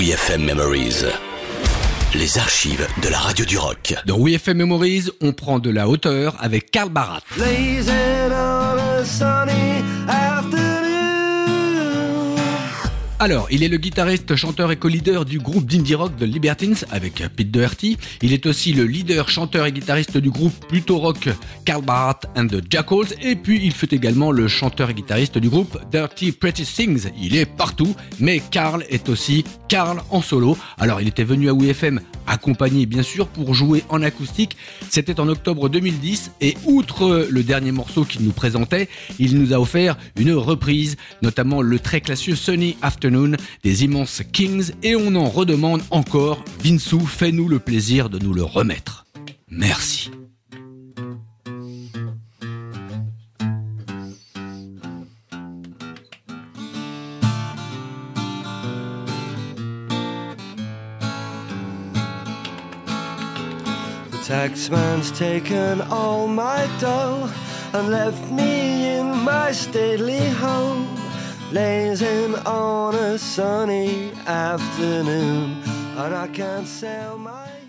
WeFM Memories. Les archives de la radio du rock. Dans WeFM Memories, on prend de la hauteur avec Karl Barat. Alors, il est le guitariste, chanteur et co-leader du groupe d'indie rock The Libertines avec Pete Doherty. Il est aussi le leader, chanteur et guitariste du groupe plutôt rock Carl Barat and the Jackals. Et puis, il fut également le chanteur et guitariste du groupe Dirty Pretty Things. Il est partout, mais Carl est aussi Carl en solo. Alors, il était venu à WFM accompagné bien sûr pour jouer en acoustique. C'était en octobre 2010 et outre le dernier morceau qu'il nous présentait, il nous a offert une reprise, notamment le très classieux Sunny Afternoon des immenses Kings et on en redemande encore. Vinsou, fais-nous le plaisir de nous le remettre. Merci. Taxman's taken all my dough and left me in my stately home, lazing on a sunny afternoon, and I can't sell my.